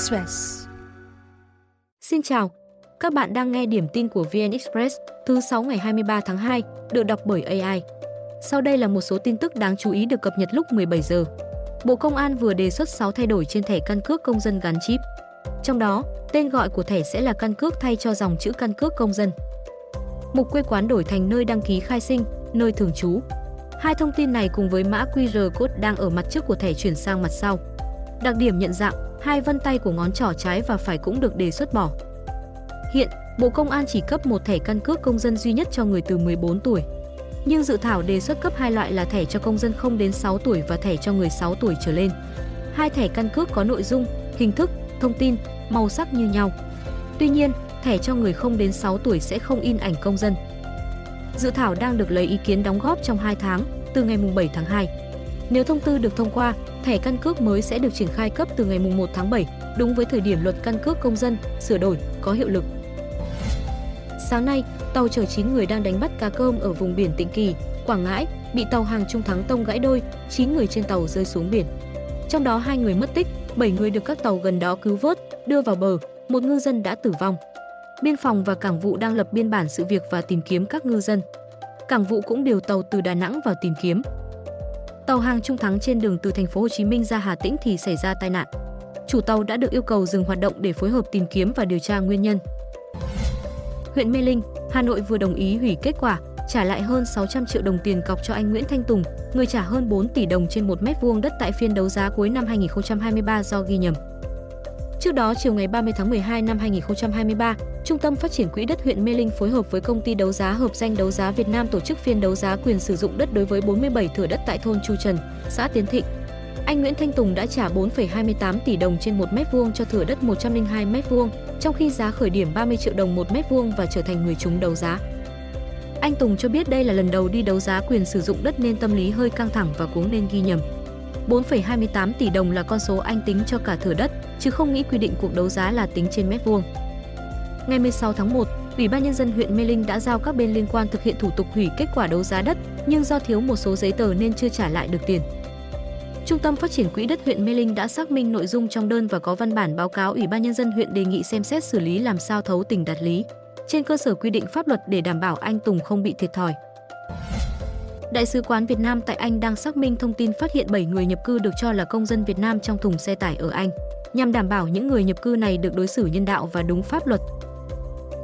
Express. Xin chào, các bạn đang nghe điểm tin của VN Express thứ 6 ngày 23 tháng 2, được đọc bởi AI. Sau đây là một số tin tức đáng chú ý được cập nhật lúc 17 giờ. Bộ Công an vừa đề xuất 6 thay đổi trên thẻ căn cước công dân gắn chip. Trong đó, tên gọi của thẻ sẽ là căn cước thay cho dòng chữ căn cước công dân. Mục quê quán đổi thành nơi đăng ký khai sinh, nơi thường trú. Hai thông tin này cùng với mã QR code đang ở mặt trước của thẻ chuyển sang mặt sau. Đặc điểm nhận dạng, hai vân tay của ngón trỏ trái và phải cũng được đề xuất bỏ. Hiện, Bộ Công an chỉ cấp một thẻ căn cước công dân duy nhất cho người từ 14 tuổi. Nhưng dự thảo đề xuất cấp hai loại là thẻ cho công dân không đến 6 tuổi và thẻ cho người 6 tuổi trở lên. Hai thẻ căn cước có nội dung, hình thức, thông tin, màu sắc như nhau. Tuy nhiên, thẻ cho người không đến 6 tuổi sẽ không in ảnh công dân. Dự thảo đang được lấy ý kiến đóng góp trong 2 tháng, từ ngày 7 tháng 2. Nếu thông tư được thông qua, thẻ căn cước mới sẽ được triển khai cấp từ ngày 1 tháng 7, đúng với thời điểm luật căn cước công dân sửa đổi có hiệu lực. Sáng nay, tàu chở 9 người đang đánh bắt cá cơm ở vùng biển Tịnh Kỳ, Quảng Ngãi bị tàu hàng Trung Thắng tông gãy đôi, 9 người trên tàu rơi xuống biển. Trong đó hai người mất tích, 7 người được các tàu gần đó cứu vớt, đưa vào bờ, một ngư dân đã tử vong. Biên phòng và cảng vụ đang lập biên bản sự việc và tìm kiếm các ngư dân. Cảng vụ cũng điều tàu từ Đà Nẵng vào tìm kiếm. Tàu hàng Trung Thắng trên đường từ thành phố Hồ Chí Minh ra Hà Tĩnh thì xảy ra tai nạn. Chủ tàu đã được yêu cầu dừng hoạt động để phối hợp tìm kiếm và điều tra nguyên nhân. Huyện Mê Linh, Hà Nội vừa đồng ý hủy kết quả, trả lại hơn 600 triệu đồng tiền cọc cho anh Nguyễn Thanh Tùng, người trả hơn 4 tỷ đồng trên 1 mét vuông đất tại phiên đấu giá cuối năm 2023 do ghi nhầm. Trước đó, chiều ngày 30 tháng 12 năm 2023, Trung tâm Phát triển Quỹ đất huyện Mê Linh phối hợp với công ty đấu giá hợp danh đấu giá Việt Nam tổ chức phiên đấu giá quyền sử dụng đất đối với 47 thửa đất tại thôn Chu Trần, xã Tiến Thịnh. Anh Nguyễn Thanh Tùng đã trả 4,28 tỷ đồng trên 1 mét vuông cho thửa đất 102 mét vuông, trong khi giá khởi điểm 30 triệu đồng 1 mét vuông và trở thành người trúng đấu giá. Anh Tùng cho biết đây là lần đầu đi đấu giá quyền sử dụng đất nên tâm lý hơi căng thẳng và cũng nên ghi nhầm. 4,28 tỷ đồng là con số anh tính cho cả thửa đất, chứ không nghĩ quy định cuộc đấu giá là tính trên mét vuông. Ngày 16 tháng 1, Ủy ban nhân dân huyện Mê Linh đã giao các bên liên quan thực hiện thủ tục hủy kết quả đấu giá đất, nhưng do thiếu một số giấy tờ nên chưa trả lại được tiền. Trung tâm Phát triển Quỹ đất huyện Mê Linh đã xác minh nội dung trong đơn và có văn bản báo cáo Ủy ban nhân dân huyện đề nghị xem xét xử lý làm sao thấu tình đạt lý, trên cơ sở quy định pháp luật để đảm bảo anh Tùng không bị thiệt thòi. Đại sứ quán Việt Nam tại Anh đang xác minh thông tin phát hiện 7 người nhập cư được cho là công dân Việt Nam trong thùng xe tải ở Anh, nhằm đảm bảo những người nhập cư này được đối xử nhân đạo và đúng pháp luật.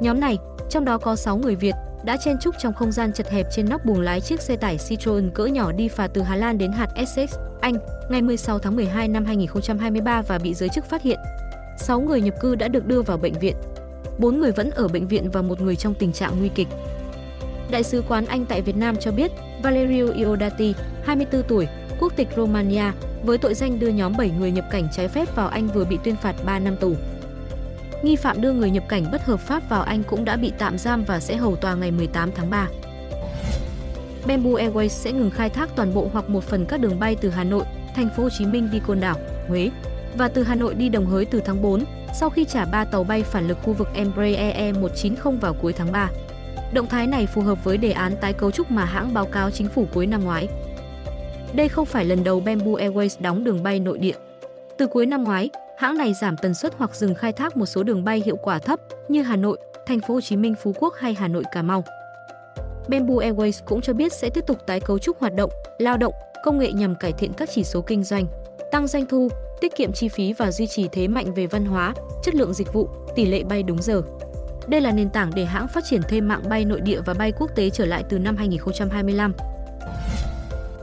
Nhóm này, trong đó có 6 người Việt, đã chen chúc trong không gian chật hẹp trên nóc buồng lái chiếc xe tải Citroen cỡ nhỏ đi phà từ Hà Lan đến hạt Essex, Anh, ngày 16 tháng 12 năm 2023 và bị giới chức phát hiện. 6 người nhập cư đã được đưa vào bệnh viện. 4 người vẫn ở bệnh viện và một người trong tình trạng nguy kịch. Đại sứ quán Anh tại Việt Nam cho biết Valerio Iodati, 24 tuổi, quốc tịch Romania, với tội danh đưa nhóm 7 người nhập cảnh trái phép vào Anh vừa bị tuyên phạt 3 năm tù. Nghi phạm đưa người nhập cảnh bất hợp pháp vào Anh cũng đã bị tạm giam và sẽ hầu tòa ngày 18 tháng 3. Bamboo Airways sẽ ngừng khai thác toàn bộ hoặc một phần các đường bay từ Hà Nội, thành phố Hồ Chí Minh đi Côn Đảo, Huế và từ Hà Nội đi Đồng Hới từ tháng 4 sau khi trả 3 tàu bay phản lực khu vực Embraer E190 vào cuối tháng 3. Động thái này phù hợp với đề án tái cấu trúc mà hãng báo cáo chính phủ cuối năm ngoái. Đây không phải lần đầu Bamboo Airways đóng đường bay nội địa. Từ cuối năm ngoái, hãng này giảm tần suất hoặc dừng khai thác một số đường bay hiệu quả thấp như Hà Nội, Thành phố Hồ Chí Minh, Phú Quốc hay Hà Nội, Cà Mau. Bamboo Airways cũng cho biết sẽ tiếp tục tái cấu trúc hoạt động, lao động, công nghệ nhằm cải thiện các chỉ số kinh doanh, tăng doanh thu, tiết kiệm chi phí và duy trì thế mạnh về văn hóa, chất lượng dịch vụ, tỷ lệ bay đúng giờ. Đây là nền tảng để hãng phát triển thêm mạng bay nội địa và bay quốc tế trở lại từ năm 2025.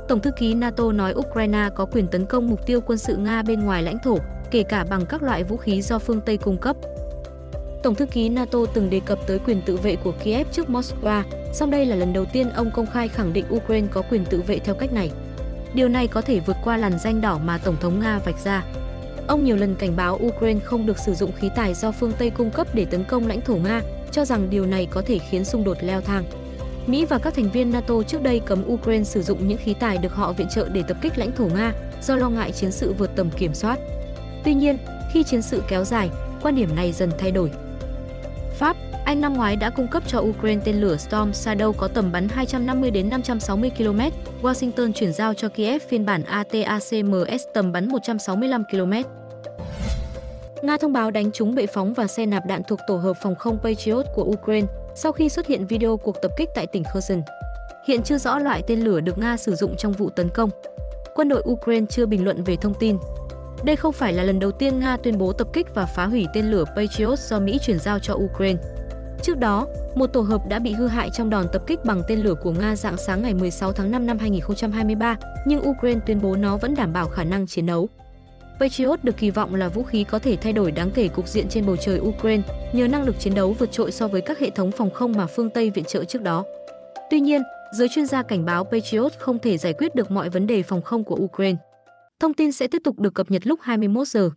Tổng thư ký NATO nói Ukraine có quyền tấn công mục tiêu quân sự Nga bên ngoài lãnh thổ, kể cả bằng các loại vũ khí do phương Tây cung cấp. Tổng thư ký NATO từng đề cập tới quyền tự vệ của Kiev trước Moscow, song đây là lần đầu tiên ông công khai khẳng định Ukraine có quyền tự vệ theo cách này. Điều này có thể vượt qua làn danh đỏ mà Tổng thống Nga vạch ra. Ông nhiều lần cảnh báo Ukraine không được sử dụng khí tài do phương Tây cung cấp để tấn công lãnh thổ Nga, cho rằng điều này có thể khiến xung đột leo thang. Mỹ và các thành viên NATO trước đây cấm Ukraine sử dụng những khí tài được họ viện trợ để tập kích lãnh thổ Nga do lo ngại chiến sự vượt tầm kiểm soát. Tuy nhiên, khi chiến sự kéo dài, quan điểm này dần thay đổi. Anh năm ngoái đã cung cấp cho Ukraine tên lửa Storm Shadow có tầm bắn 250 đến 560 km. Washington chuyển giao cho Kiev phiên bản ATACMS tầm bắn 165 km. Nga thông báo đánh trúng bệ phóng và xe nạp đạn thuộc tổ hợp phòng không Patriot của Ukraine sau khi xuất hiện video cuộc tập kích tại tỉnh Kherson. Hiện chưa rõ loại tên lửa được Nga sử dụng trong vụ tấn công. Quân đội Ukraine chưa bình luận về thông tin. Đây không phải là lần đầu tiên Nga tuyên bố tập kích và phá hủy tên lửa Patriot do Mỹ chuyển giao cho Ukraine. Trước đó, một tổ hợp đã bị hư hại trong đòn tập kích bằng tên lửa của Nga dạng sáng ngày 16 tháng 5 năm 2023, nhưng Ukraine tuyên bố nó vẫn đảm bảo khả năng chiến đấu. Patriot được kỳ vọng là vũ khí có thể thay đổi đáng kể cục diện trên bầu trời Ukraine nhờ năng lực chiến đấu vượt trội so với các hệ thống phòng không mà phương Tây viện trợ trước đó. Tuy nhiên, giới chuyên gia cảnh báo Patriot không thể giải quyết được mọi vấn đề phòng không của Ukraine. Thông tin sẽ tiếp tục được cập nhật lúc 21 giờ.